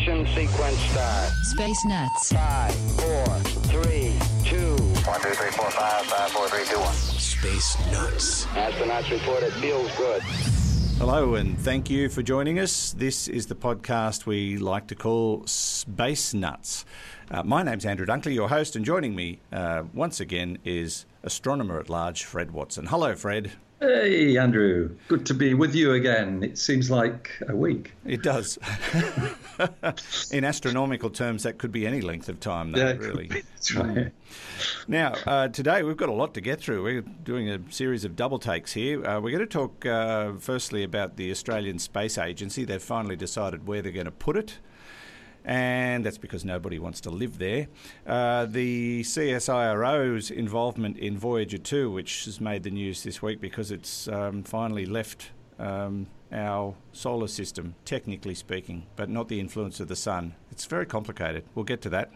ignition sequence start. Space Nuts. 5, 4, 3, 2. 1, 2, 3, 4, 5, 5, 4, 3, 2, 1. Space Nuts. Astronauts report it feels good. Hello, and thank you for joining us. This is the podcast we like to call Space Nuts. Uh, my name's Andrew Dunkley, your host, and joining me uh, once again is astronomer at large Fred Watson. Hello, Fred. Hey, Andrew. Good to be with you again. It seems like a week. It does. In astronomical terms, that could be any length of time, though, Yeah, really. That's right. Now, uh, today we've got a lot to get through. We're doing a series of double takes here. Uh, we're going to talk uh, firstly about the Australian Space Agency. They've finally decided where they're going to put it. And that's because nobody wants to live there. Uh, the CSIRO's involvement in Voyager 2, which has made the news this week because it's um, finally left um, our solar system, technically speaking, but not the influence of the sun. It's very complicated. We'll get to that.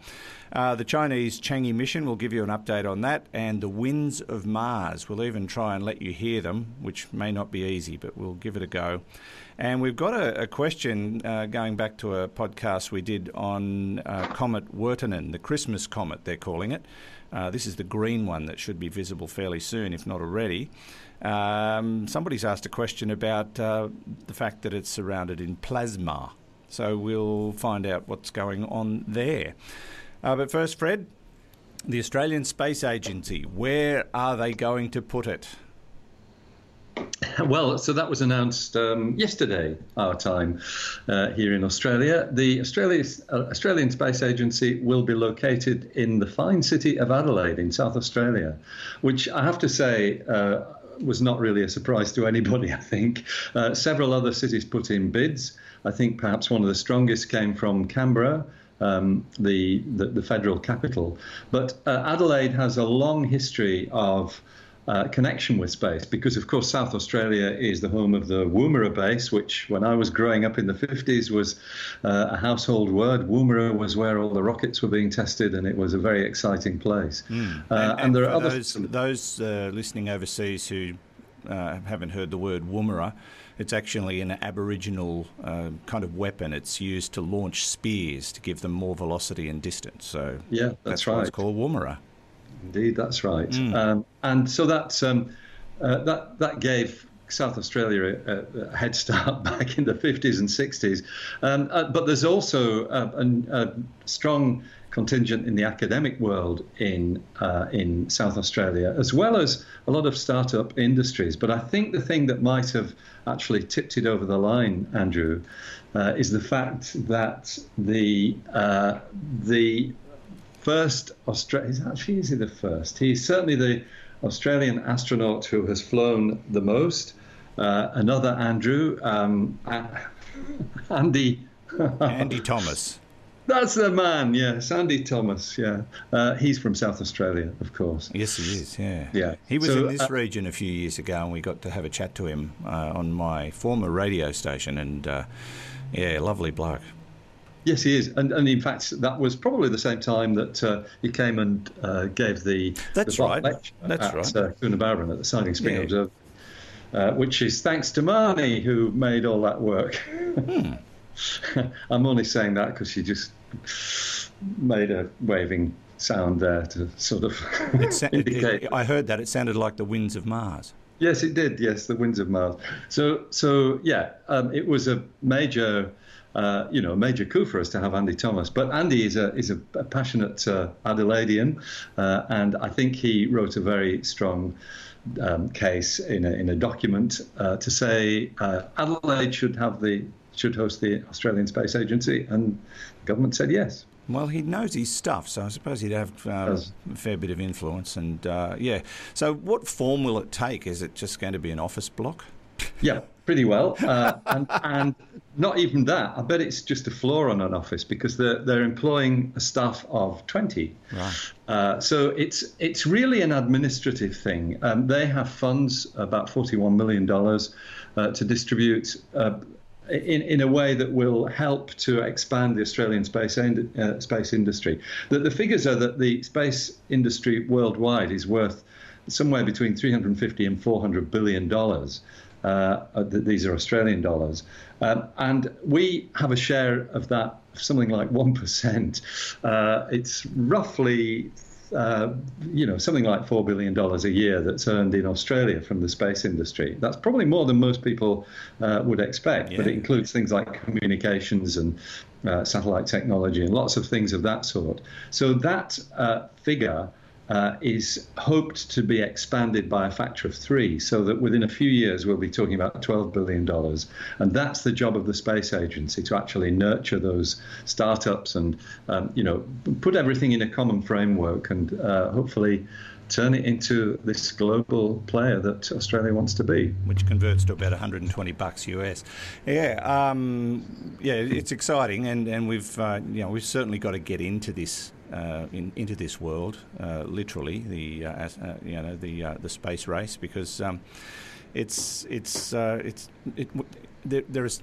Uh, the Chinese Chang'e mission, we'll give you an update on that, and the winds of Mars. We'll even try and let you hear them, which may not be easy, but we'll give it a go. And we've got a, a question uh, going back to a podcast we did on uh, Comet Wirtanen, the Christmas comet, they're calling it. Uh, this is the green one that should be visible fairly soon, if not already. Um, somebody's asked a question about uh, the fact that it's surrounded in plasma. So we'll find out what's going on there. Uh, but first, Fred, the Australian Space Agency, where are they going to put it? Well, so that was announced um, yesterday, our time uh, here in Australia. The Australia, uh, Australian Space Agency will be located in the fine city of Adelaide in South Australia, which I have to say uh, was not really a surprise to anybody, I think. Uh, several other cities put in bids. I think perhaps one of the strongest came from Canberra. Um, the, the the federal capital, but uh, Adelaide has a long history of uh, connection with space because, of course, South Australia is the home of the Woomera base, which, when I was growing up in the 50s, was uh, a household word. Woomera was where all the rockets were being tested, and it was a very exciting place. Uh, and, and there are other those, those uh, listening overseas who uh, haven't heard the word woomera, it's actually an Aboriginal uh, kind of weapon. It's used to launch spears to give them more velocity and distance. So Yeah, that's why it's called woomera. Indeed, that's right. Mm. Um, and so that's um, uh, that that gave South Australia a, a head start back in the 50s and 60s. Um, uh, but there's also a, a, a strong contingent in the academic world in uh, in South Australia, as well as a lot of startup industries. But I think the thing that might have actually tipped it over the line, Andrew, uh, is the fact that the uh, the first Australian. He's actually is he the first? He's certainly the Australian astronaut who has flown the most. Uh, another Andrew, um, Andy. Andy Thomas. That's the man. Yes, Andy Thomas. Yeah, uh, he's from South Australia, of course. Yes, he is. Yeah. Yeah. He was So, in this uh, region a few years ago, and we got to have a chat to him uh, on my former radio station. And uh, yeah, lovely bloke. Yes, he is, and, and in fact, that was probably the same time that uh, he came and uh, gave the That's the right. lecture That's at right. uh, at the Siding Spring Yeah. Observatory, uh, which is thanks to Marnie who made all that work. Hmm. I'm only saying that because she just made a waving sound there to sort of It sa- it- indicate. it- I heard that. It sounded like the winds of Mars. Yes, it did. Yes, the winds of Mars. So, so yeah, um, it was a major, uh, you know, a major coup for us to have Andy Thomas. But Andy is a is a, a passionate uh, Adelaidean, uh, and I think he wrote a very strong um, case in a in a document uh, to say uh, Adelaide should have the should host the Australian Space Agency, and the government said yes. Well, he knows his stuff, so I suppose he'd have uh, a fair bit of influence. And uh, yeah, so what form will it take? Is it just going to be an office block? Yeah, pretty well, uh, and, and not even that. I bet it's just a floor on an office because they're they're employing a staff of twenty. Right. Uh, so it's it's really an administrative thing. Um, they have funds, about forty one million dollars, uh, to distribute. Uh, in, in a way that will help to expand the Australian space ind- uh, space industry. That the figures are that the space industry worldwide is worth somewhere between 350 and 400 billion dollars. Uh, these are Australian dollars, um, and we have a share of that, something like one percent. Uh, it's roughly uh, you know, something like $4 billion a year that's earned in Australia from the space industry. That's probably more than most people uh, would expect, yeah. but it includes things like communications and uh, satellite technology and lots of things of that sort. So that uh, figure uh, is hoped to be expanded by a factor of three, so that within a few years we'll be talking about $12 billion. And that's the job of the space agency to actually nurture those startups and, um, you know, put everything in a common framework and uh, hopefully turn it into this global player that Australia wants to be. Which converts to about 120 bucks US. Yeah, um, yeah, it's exciting, and and we've uh, you know we've certainly got to get into this uh, in, into this world, uh, literally the uh, uh you know the uh, the space race, because um, it's it's it's it, there, there is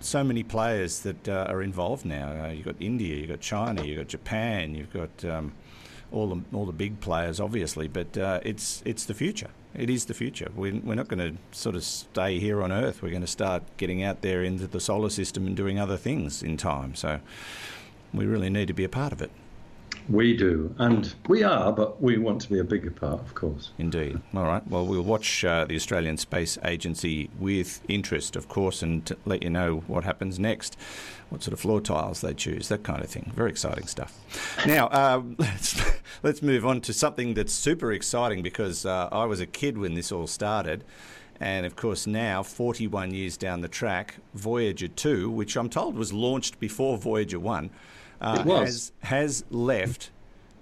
so many players that are involved now. you've got India, you've got China, you've got Japan, you've got um, all the all the big players, obviously. But it's it's the future. It is the future. We're, we're not going to sort of stay here on Earth. We're going to start getting out there into the solar system and doing other things in time. So we really need to be a part of it. We do, and we are, but we want to be a bigger part, of course. Indeed. All right. Well, we'll watch uh, the Australian Space Agency with interest, of course, and let you know what happens next, what sort of floor tiles they choose, that kind of thing. Very exciting stuff. now, uh, let's let's move on to something that's super exciting because uh, I was a kid when this all started. And of course, now, 41 years down the track, Voyager 2, which I'm told was launched before Voyager 1, uh, has has left.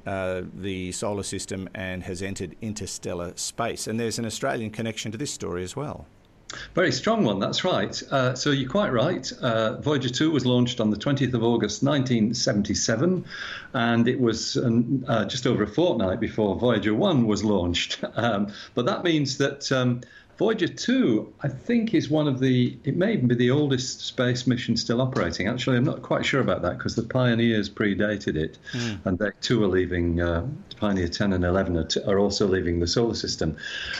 Uh, the solar system and has entered interstellar space. And there's an Australian connection to this story as well. Very strong one, that's right. Uh, so you're quite right. Uh, Voyager 2 was launched on the 20th of August 1977, and it was um, uh, just over a fortnight before Voyager 1 was launched. Um, but that means that um, Voyager 2, I think, is one of the, it may even be the oldest space mission still operating. Actually, I'm not quite sure about that because the Pioneers predated it, mm. and they too are leaving, uh, Pioneer 10 and 11 are, t- are also leaving the solar system.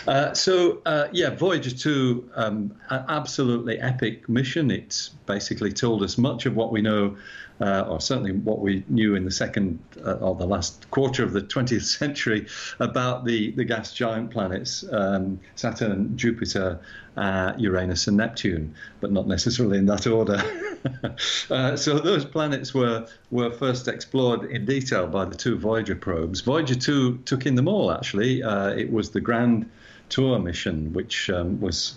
Uh, so, uh, yeah, Voyager 2, um, absolutely epic mission. It's basically told us much of what we know uh, or certainly what we knew in the second uh, or the last quarter of the 20th century about the, the gas giant planets um, Saturn, Jupiter, uh, Uranus, and Neptune, but not necessarily in that order. Uh, so those planets were were first explored in detail by the two Voyager probes. Voyager 2 took in them all, actually. Uh, it was the Grand Tour mission, which um, was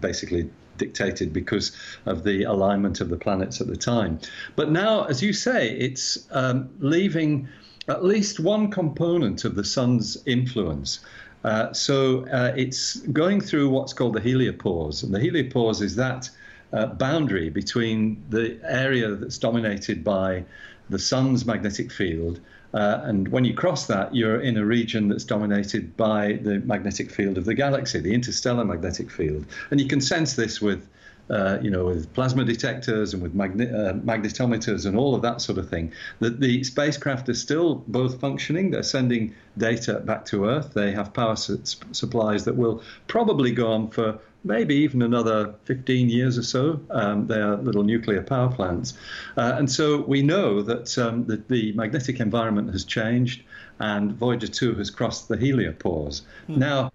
basically dictated because of the alignment of the planets at the time. But now, as you say, it's um, leaving at least one component of the sun's influence. Uh, so uh, it's going through what's called the heliopause. And the heliopause is that uh, boundary between the area that's dominated by the sun's magnetic field uh, and when you cross that, you're in a region that's dominated by the magnetic field of the galaxy, the interstellar magnetic field. And you can sense this with, uh, you know, with plasma detectors and with magne- uh, magnetometers and all of that sort of thing. That the spacecraft are still both functioning. They're sending data back to Earth. They have power su- supplies that will probably go on for maybe even another 15 years or so. Um, they are little nuclear power plants. Uh, and so we know that, um, that the magnetic environment has changed and Voyager 2 has crossed the heliopause. Hmm. Now,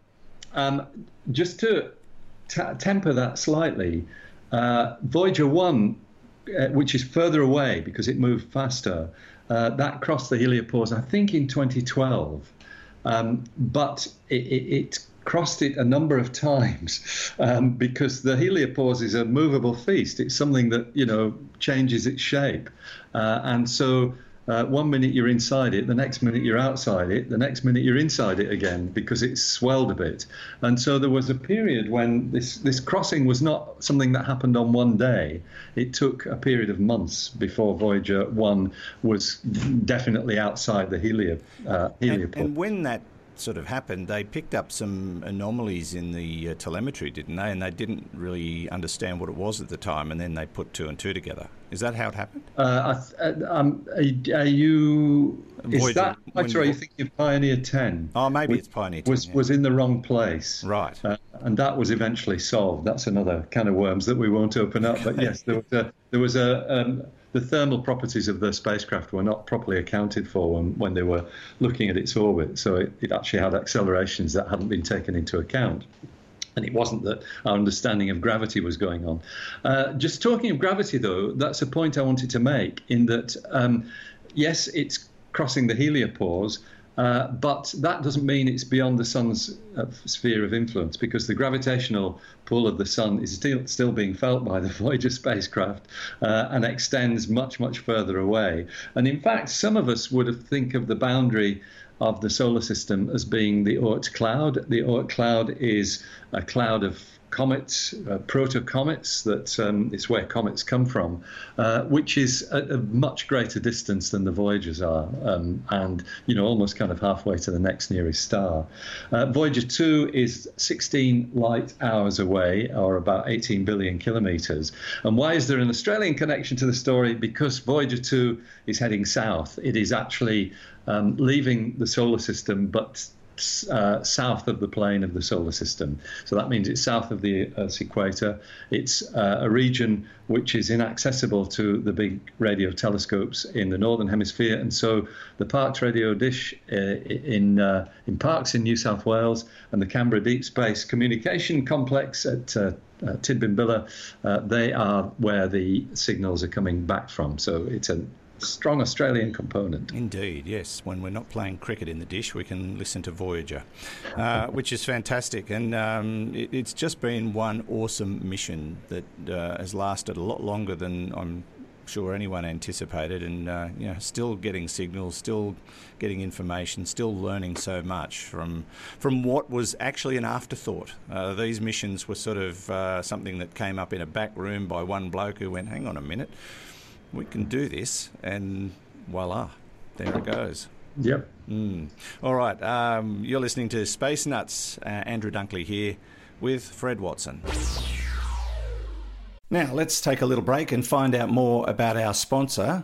um, just to t- temper that slightly, uh, Voyager 1, uh, which is further away because it moved faster, uh, that crossed the heliopause, I think, in 2012. Um, but it, it, it crossed it a number of times um, because the heliopause is a movable feast. It's something that you know changes its shape, uh, and so uh, one minute you're inside it, the next minute you're outside it, the next minute you're inside it again because it's swelled a bit. And so there was a period when this, this crossing was not something that happened on one day. It took a period of months before Voyager 1 was definitely outside the helio, uh, heliopause. And, and when that sort of happened, they picked up some anomalies in the uh, telemetry, didn't they? And they didn't really understand what it was at the time, and then they put two and two together. Is that how it happened? Uh, uh, um, are, you? Voyager, is that are you thinking of Pioneer 10? Oh, maybe it's Pioneer 10. Was yeah. was in the wrong place, right? Uh, and that was eventually solved. That's another can of worms that we won't open up. But yes, there was a, there was a um, the thermal properties of the spacecraft were not properly accounted for when, when they were looking at its orbit. So it, it actually had accelerations that hadn't been taken into account. And it wasn't that our understanding of gravity was going on. Uh, just talking of gravity, though, that's a point I wanted to make in that, um, yes, it's crossing the heliopause, uh, but that doesn't mean it's beyond the sun's uh, sphere of influence because the gravitational pull of the sun is still still being felt by the Voyager spacecraft uh, and extends much much further away. And in fact, some of us would think of the boundary of the solar system as being the Oort cloud. The Oort cloud is a cloud of comets, uh, proto comets, that um, it's where comets come from, uh, which is at a much greater distance than the Voyagers are, um, and you know almost kind of halfway to the next nearest star. Uh, Voyager 2 is 16 light hours away, or about 18 billion kilometers. And why is there an Australian connection to the story? Because Voyager 2 is heading south. It is actually um, leaving the solar system, but uh, south of the plane of the solar system. So that means it's south of the Earth's equator. It's uh, a region which is inaccessible to the big radio telescopes in the northern hemisphere. And so the Parkes radio dish uh, in uh, in Parkes in New South Wales and the Canberra Deep Space Communication Complex at uh, uh, Tidbinbilla, uh, they are where the signals are coming back from. So it's a strong Australian component. Indeed, yes. When we're not playing cricket in the dish, we can listen to Voyager, uh, which is fantastic. And um, it, it's just been one awesome mission that uh, has lasted a lot longer than I'm sure anyone anticipated, and uh, you know, still getting signals, still getting information, still learning so much from from what was actually an afterthought. Uh, these missions were sort of uh, something that came up in a back room by one bloke who went, "Hang on a minute." We can do this, and voila, there it goes. Yep. Mm. All right, um, you're listening to Space Nuts. Uh, Andrew Dunkley here with Fred Watson. Now, let's take a little break and find out more about our sponsor,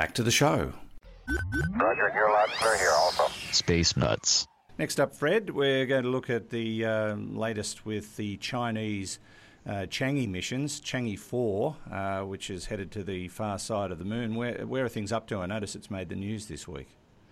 back to the show. Roger, you're loud and clear here also. Space Nuts. Next up, Fred, we're going to look at the uh, latest with the Chinese uh, Chang'e missions, Chang'e 4, uh, which is headed to the far side of the moon. Where, where are things up to? I notice it's made the news this week.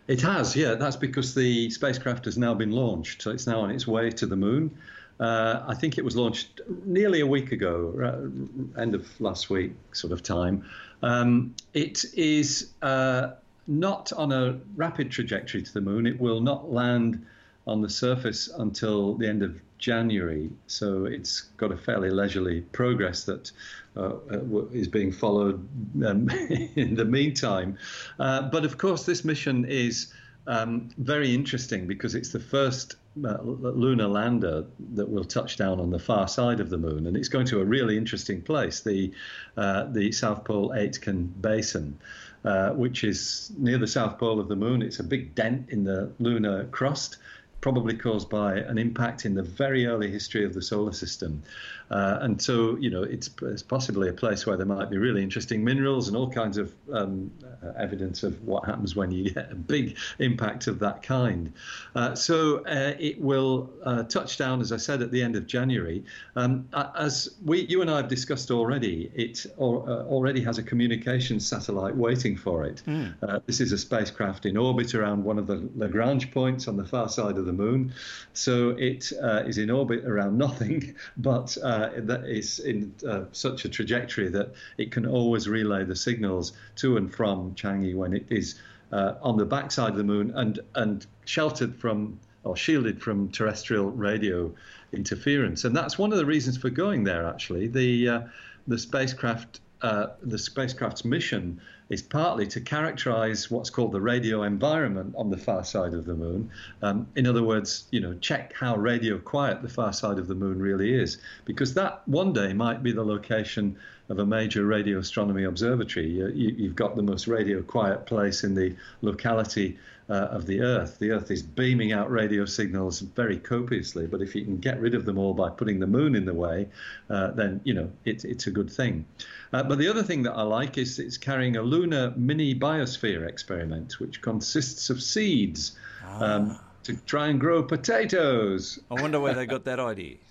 It has, yeah. That's because the spacecraft has now been launched, so it's now on its way to the moon. Uh, I think it was launched nearly a week ago, uh, end of last week, sort of time. Um, it is uh, not on a rapid trajectory to the moon. It will not land on the surface until the end of January. So it's got a fairly leisurely progress that uh, uh, is being followed um, in the meantime. Uh, but of course, this mission is um, very interesting because it's the first uh, lunar lander that will touch down on the far side of the moon, and it's going to a really interesting place, the uh, the South Pole Aitken Basin. Uh, which is near the south pole of the moon. It's a big dent in the lunar crust, probably caused by an impact in the very early history of the solar system. Uh, and so, you know, it's, it's, possibly a place where there might be really interesting minerals and all kinds of um, uh, evidence of what happens when you get a big impact of that kind. Uh, so uh, it will uh, touch down, as I said, at the end of January. Um, as we, you and I have discussed already, it or, uh, already has a communications satellite waiting for it. Mm. this is a spacecraft in orbit around one of the Lagrange points on the far side of the moon. So it is in orbit around nothing, but uh, that is in uh, such a trajectory that it can always relay the signals to and from Chang'e when it is uh, on the backside of the moon and and sheltered from or shielded from terrestrial radio interference. And that's one of the reasons for going there. Actually, the uh, the spacecraft uh, the spacecraft's mission is partly to characterize what's called the radio environment on the far side of the moon. Um, in other words, you know, check how radio quiet the far side of the moon really is, because that one day might be the location of a major radio astronomy observatory. You, have got the most radio quiet place in the locality uh, of the Earth. The Earth is beaming out radio signals very copiously, but if you can get rid of them all by putting the moon in the way, uh, then you know it, it's a good thing. Uh, but the other thing that I like is it's carrying a lunar mini biosphere experiment, which consists of seeds ah. um, to try and grow potatoes. I wonder where they got that idea.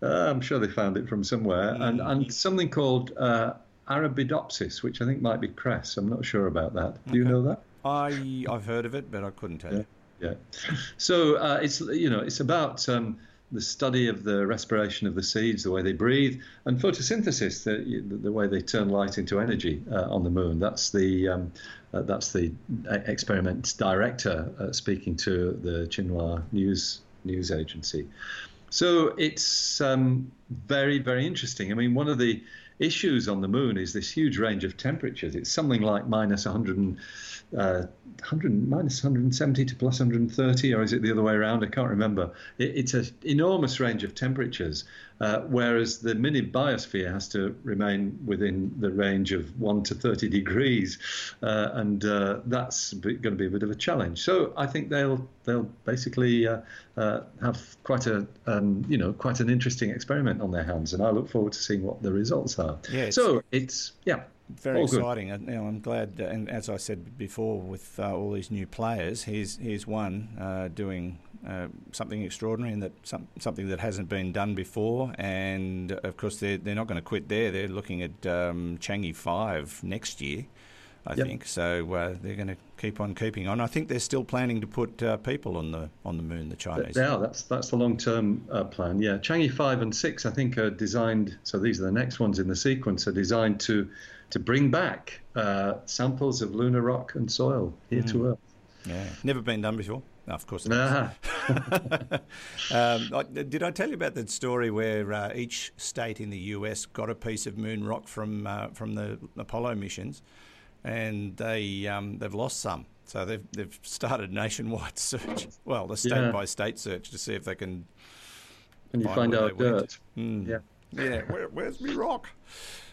Uh, I'm sure they found it from somewhere, and and something called uh, Arabidopsis, which I think might be cress. I'm not sure about that. Do you know that? I I've heard of it, but I couldn't tell yeah. you. Yeah. So uh, it's you know it's about um, the study of the respiration of the seeds, the way they breathe, and photosynthesis, the, the way they turn light into energy uh, on the moon. That's the um, uh, that's the experiment director uh, speaking to the Xinhua news news agency. So it's um, very very interesting. I mean, one of the issues on the moon is this huge range of temperatures. It's something like minus 100 uh, 100, minus 170 to plus 130, or is it the other way around? I can't remember. It, it's an enormous range of temperatures, uh, whereas the mini biosphere has to remain within the range of 1 to 30 degrees, uh, and uh, that's going to be a bit of a challenge. So I think they'll they'll basically uh, uh, have quite a um, you know quite an interesting experiment on their hands, and I look forward to seeing what the results are. Yeah, so it's yeah very exciting. Good. You know, I'm glad, uh, and as I said before, with uh, all these new players, here's here's one uh, doing uh, something extraordinary and that some, something that hasn't been done before. And of course, they're they're not going to quit there. They're looking at um, Chang'e five next year. I yep. think so. Uh, they're going to keep on keeping on. I think they're still planning to put uh, people on the on the moon. The Chinese. Yeah, that's that's the long term uh, plan. Yeah, Chang'e five and six, I think, are designed. So these are the next ones in the sequence. Are designed to to bring back uh, samples of lunar rock and soil here mm. to Earth. Yeah, never been done before. No, of course not. um, did I tell you about that story where uh, each state in the US got a piece of moon rock from uh, from the Apollo missions, and they um, they've lost some. So they've they've started nationwide search. Well, the state by state search to see if they can. And you find, find out dirt. Mm. Yeah. Yeah, Where, where's me rock?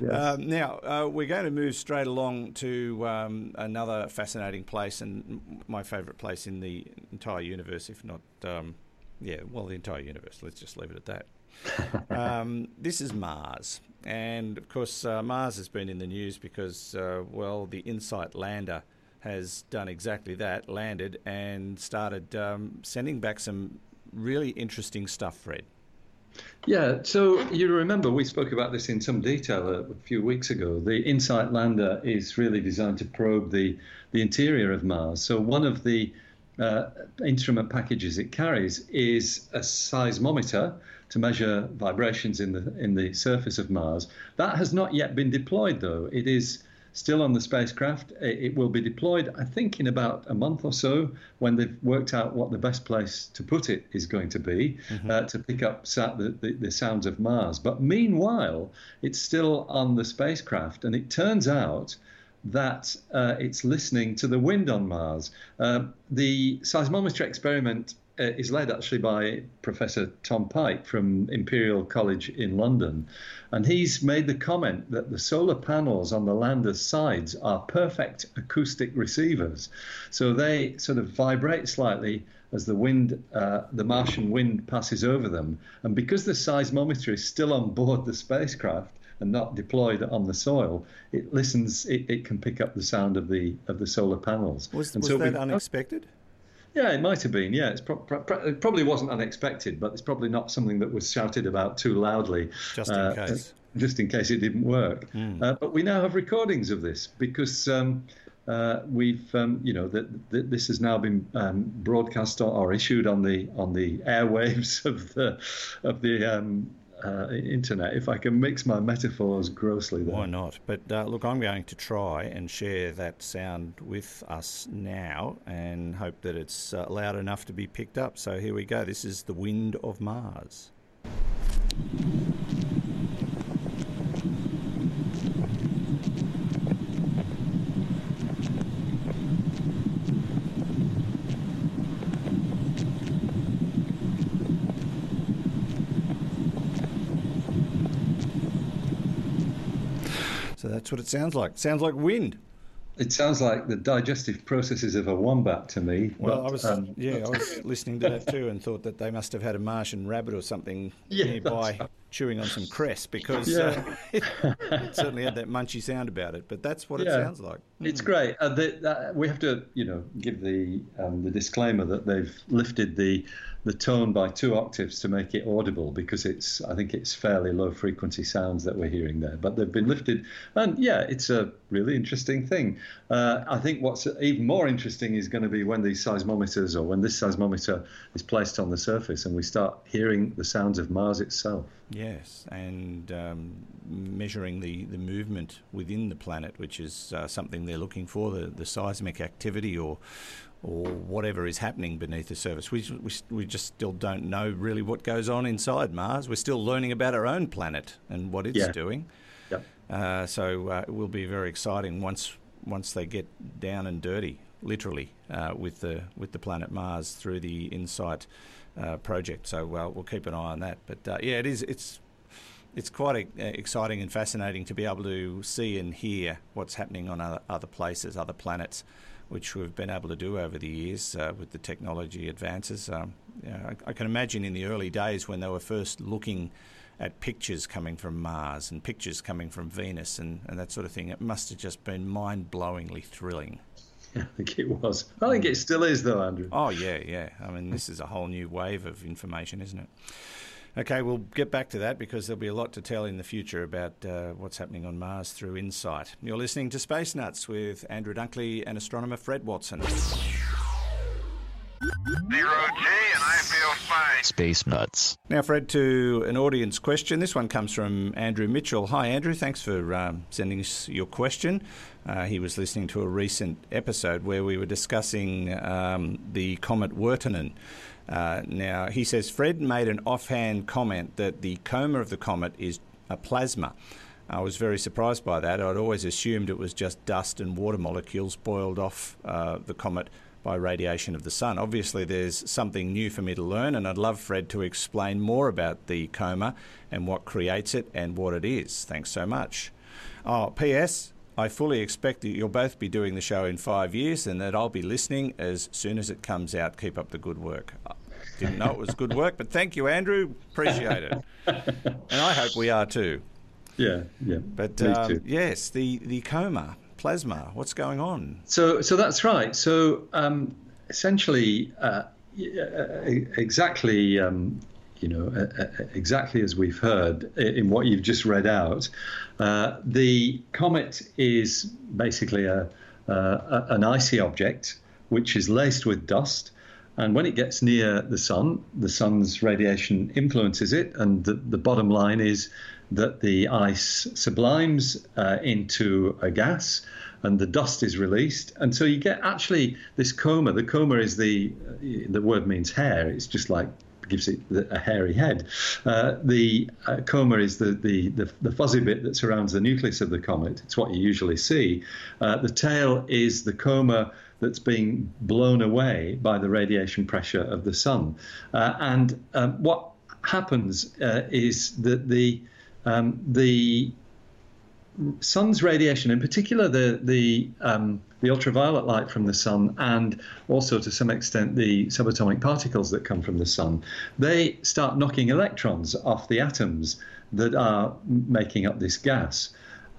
Um, now, uh, we're going to move straight along to um, another fascinating place, and my favourite place in the entire universe, if not, um, yeah, well, the entire universe. Let's just leave it at that. um, this is Mars. And of course, uh, Mars has been in the news because, uh, well, the InSight lander has done exactly that, landed and started um, sending back some really interesting stuff, Fred. Yeah, so you remember we spoke about this in some detail a, few weeks ago. The InSight lander is really designed to probe the, the interior of Mars. So one of the uh, instrument packages it carries is a seismometer to measure vibrations in the in the surface of Mars. That has not yet been deployed, though. It is still on the spacecraft. It will be deployed, I think, in about a month or so when they've worked out what the best place to put it is going to be mm-hmm. uh, to pick up the, the, the, sounds of Mars. But meanwhile, it's still on the spacecraft, and it turns out that uh, it's listening to the wind on Mars. Uh, the seismometer experiment is led actually by Professor Tom Pike from Imperial College in London. And he's made the comment that the solar panels on the lander's sides are perfect acoustic receivers. So they sort of vibrate slightly as the wind, uh, the Martian wind passes over them. And because the seismometer is still on board the spacecraft, and not deployed on the soil, it listens. It, it can pick up the sound of the of the solar panels. Was, was so that unexpected? Yeah, it might have been. Yeah, it's pro- pro- it probably wasn't unexpected, but it's probably not something that was shouted about too loudly. Just in uh, case. Just in case it didn't work. Mm. Uh, but we now have recordings of this because um, uh, we've, um, you know, that this has now been um, broadcast or, or, issued on the on the airwaves of the of the um, uh, internet if I can mix my metaphors grossly there. Why not? But uh, look, I'm going to try and share that sound with us now and hope that it's uh, loud enough to be picked up. So here we go. This is the wind of Mars. That's what it sounds like. sounds like wind. It sounds like the digestive processes of a wombat to me. Well, but, I was um, yeah, I was listening to that too, and thought that they must have had a Martian rabbit or something yeah, nearby. Chewing on some cress because yeah. uh, it, it, certainly had that munchy sound about it. But that's what yeah. it sounds like. It's mm. great. Uh, the, uh, we have to, you know, give the um, the disclaimer that they've lifted the the tone by two octaves to make it audible because it's I think it's fairly low frequency sounds that we're hearing there. But they've been lifted, and yeah, it's a really interesting thing. Uh, I think what's even more interesting is going to be when these seismometers or when this seismometer is placed on the surface and we start hearing the sounds of Mars itself. Yes, and um, measuring the, the movement within the planet, which is uh, something they're looking for, the, the seismic activity or or whatever is happening beneath the surface. We, we, we just still don't know really what goes on inside Mars. We're still learning about our own planet and what it's yeah. doing. Yep. Uh, so uh, it will be very exciting once once they get down and dirty, literally, uh, with the with the planet Mars through the InSight uh, project. So well, we'll keep an eye on that. But uh, yeah, it is it's it's quite a, exciting and fascinating to be able to see and hear what's happening on other, other places, other planets which we've been able to do over the years uh, with the technology advances. Um, know, I, I, can imagine in the early days when they were first looking at pictures coming from Mars and pictures coming from Venus and, and that sort of thing, it must have just been mind blowingly thrilling. Yeah, I think it was. I think it still is, though, Andrew. Oh, yeah, yeah. I mean, this is a whole new wave of information, isn't it? Okay, we'll get back to that because there'll be a lot to tell in the future about uh, what's happening on Mars through InSight. You're listening to Space Nuts with Andrew Dunkley and astronomer Fred Watson. Zero G, Space Nuts. Now, Fred, to an audience question. This one comes from Andrew Mitchell. Hi, Andrew. Thanks for um, sending us your question. Uh, he was listening to a recent episode where we were discussing um, the comet Wirtanen. Uh, now, he says Fred made an offhand comment that the coma of the comet is a plasma. I was very surprised by that. I'd always assumed it was just dust and water molecules boiled off uh, the comet by radiation of the sun. Obviously, there's something new for me to learn, and I'd love Fred to explain more about the coma and what creates it and what it is. Thanks so much. Oh, P.S. I fully expect that you'll both be doing the show in five years and that I'll be listening as soon as it comes out. Keep up the good work. didn't know it was good work, but thank you, Andrew. Appreciate it. and I hope we are too. Yeah, yeah. But um, yes, the, the coma, plasma, what's going on? So, so that's right. So, um, essentially, uh, exactly, um, you know, exactly as we've heard in what you've just read out, uh, the comet is basically a, uh, an icy object which is laced with dust. And when it gets near the sun, the sun's radiation influences it. And the, the bottom line is that the ice sublimes uh, into a gas and the dust is released. And so you get actually this coma. The coma is the, the word means hair. It's just like gives it a hairy head. Uh, the uh, coma is the, the, the, the, fuzzy bit that surrounds the nucleus of the comet. It's what you usually see. Uh, the tail is the coma that's being blown away by the radiation pressure of the sun. Uh, and um, what happens uh, is that the um, the sun's radiation, in particular the the um, the ultraviolet light from the sun, and also to some extent the subatomic particles that come from the sun, they start knocking electrons off the atoms that are making up this gas.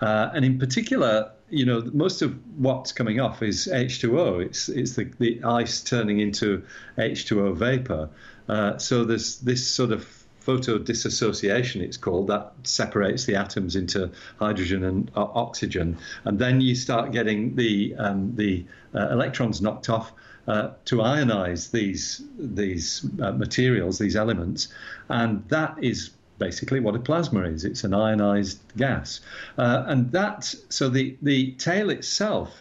Uh, and in particular, you know, most of what's coming off is H2O. It's it's the, the ice turning into H2O vapor. Uh, so there's this sort of photo dissociation, it's called, that separates the atoms into hydrogen and uh, oxygen, and then you start getting the um, the uh, electrons knocked off. Uh, to ionize these these uh, materials, these elements, and that is basically what a plasma is. It's an ionized gas, uh, and that so the the tail itself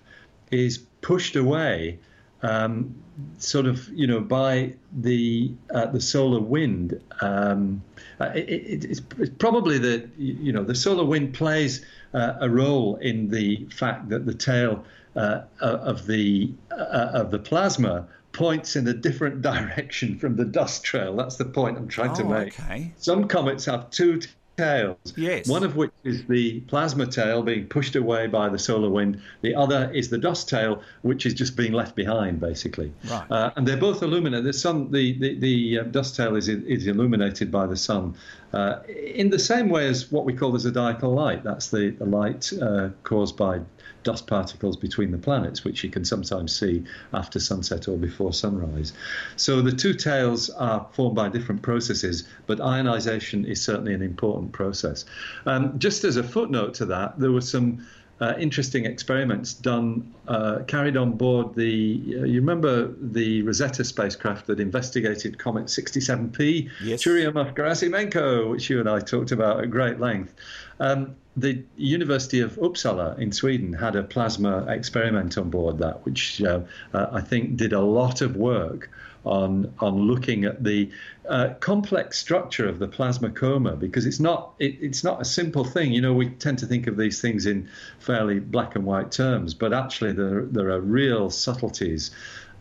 is pushed away um, sort of you know by the uh, the solar wind. Um, it, it, it's, it's, probably the you know the solar wind plays uh, a role in the fact that the tail uh, of the uh, of the plasma points in a different direction from the dust trail. That's the point I'm trying oh, to make. Okay. Some comets have two tails. Yes. One of which is the plasma tail being pushed away by the solar wind. The other is the dust tail, which is just being left behind, basically. Right. Uh, and they're both illuminated. The sun, the the, the uh, dust tail is is illuminated by the sun, uh, in the same way as what we call the zodiacal light. That's the the light uh, caused by dust particles between the planets, which you can sometimes see after sunset or before sunrise. So the two tails are formed by different processes, but ionization is certainly an important process. Um, just as a footnote to that, there were some. Uh, interesting experiments done, uh, carried on board the. Uh, you remember the Rosetta spacecraft that investigated Comet 67P, Yes. Churyumov-Gerasimenko, which you and I talked about at great length. Um, the University of Uppsala in Sweden had a plasma experiment on board that, which uh, uh, I think did a lot of work on on looking at the uh, complex structure of the plasma coma because it's not it, it's not a simple thing. You know, we tend to think of these things in fairly black and white terms, but actually there there are real subtleties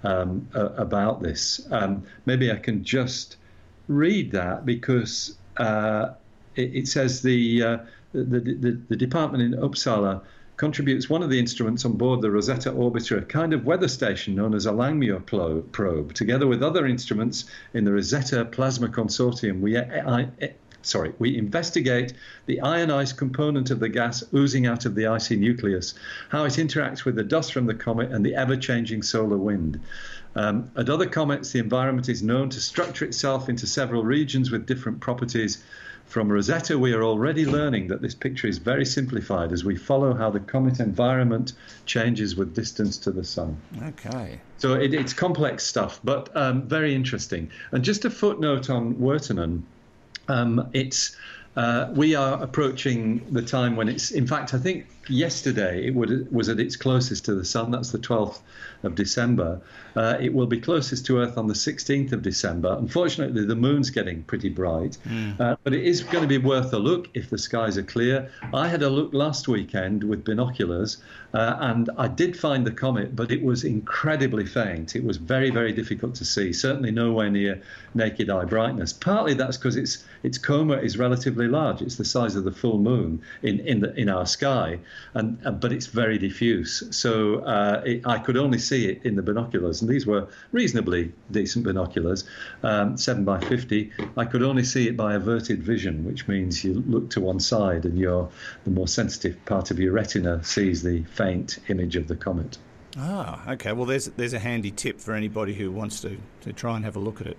um, about this. Um, maybe I can just read that because uh, it, it says the, uh, the, the, department in Uppsala contributes one of the instruments on board the Rosetta orbiter, a kind of weather station known as a Langmuir probe. Together with other instruments in the Rosetta Plasma Consortium, we I, I, sorry, we investigate the ionized component of the gas oozing out of the icy nucleus, how it interacts with the dust from the comet and the ever-changing solar wind. Um, at other comets, the environment is known to structure itself into several regions with different properties. From Rosetta, we are already learning that this picture is very simplified as we follow how the comet environment changes with distance to the sun. Okay. So it, it's complex stuff, but um, very interesting. And just a footnote on Wirtanen, um, it's uh, we are approaching the time when it's. In fact, I think yesterday it would, was at its closest to the sun. That's the 12th of December. Uh, it will be closest to Earth on the 16th of December. Unfortunately, the moon's getting pretty bright, uh, but it is going to be worth a look if the skies are clear. I had a look last weekend with binoculars, uh, and I did find the comet, but it was incredibly faint. It was very, very difficult to see. Certainly nowhere near naked eye brightness. Partly that's because its its coma is relatively large. It's the size of the full moon in in the in our sky, and uh, but it's very diffuse. So uh, it, I could only see it in the binoculars, and these were reasonably decent binoculars, um, seven by fifty. I could only see it by averted vision, which means you look to one side, and your the more sensitive part of your retina sees the faint image of the comet. Ah, okay. Well, there's there's a handy tip for anybody who wants to, to try and have a look at it.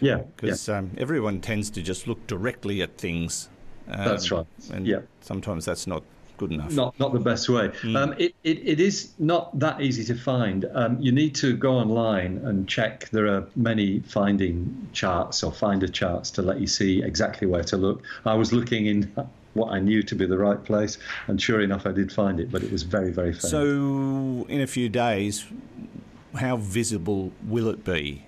Yeah, because yeah. um, everyone tends to just look directly at things. Um, That's right. And Yeah. sometimes that's not good enough. not not the best way. Hmm. Um, it, it, it is not that easy to find. Um, you need to go online and check. There are many finding charts or finder charts to let you see exactly where to look. I was looking in what I knew to be the right place, and sure enough, I did find it, but it was very very faint. So, in a few days, how visible will it be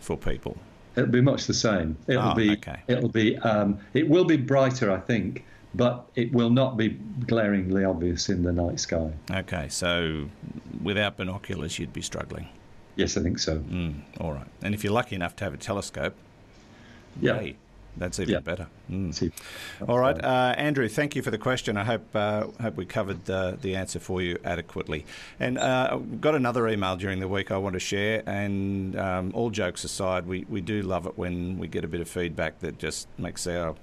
for people? It'll be much the same. It'll Ah, be okay. it'll be um, it will be brighter, I think, but it will not be glaringly obvious in the night sky. Okay, so without binoculars, you'd be struggling. Yes, I think so. Mm, all right. And if you're lucky enough to have a telescope, Yeah. yay, that's even Yeah. better. Mm. See. All right, uh, Andrew. Thank you for the question. I hope uh, hope we covered the, the answer for you adequately. And uh, I've got another email during the week I want to share. And um, all jokes aside, we, we do love it when we get a bit of feedback that just makes our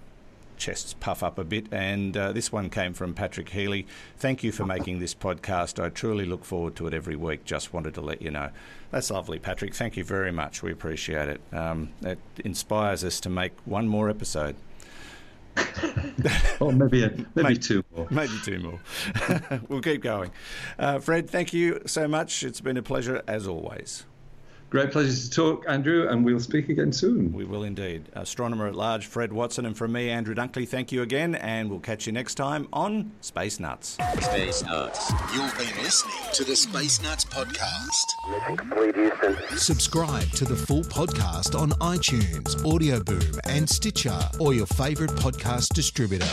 chests puff up a bit. And uh, this one came from Patrick Healy. Thank you for making this podcast. I truly look forward to it every week. Just wanted to let you know. That's lovely, Patrick. Thank you very much. We appreciate it. Um, it inspires us to make one more episode. Or maybe a, maybe Mate. two more. Maybe two more. we'll keep going. Uh, Fred, thank you so much. It's been a pleasure as always. Great pleasure to talk, Andrew, and we'll speak again soon. We will indeed. Astronomer at large, Fred Watson, and from me, Andrew Dunkley, thank you again, and we'll catch you next time on Space Nuts. Space Nuts. You've been listening to the Space Nuts podcast. Mission complete, Houston. Subscribe to the full podcast on iTunes, Audio Boom, and Stitcher, or your favourite podcast distributor.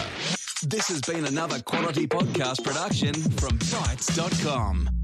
This has been another quality podcast production from Bitesz.com.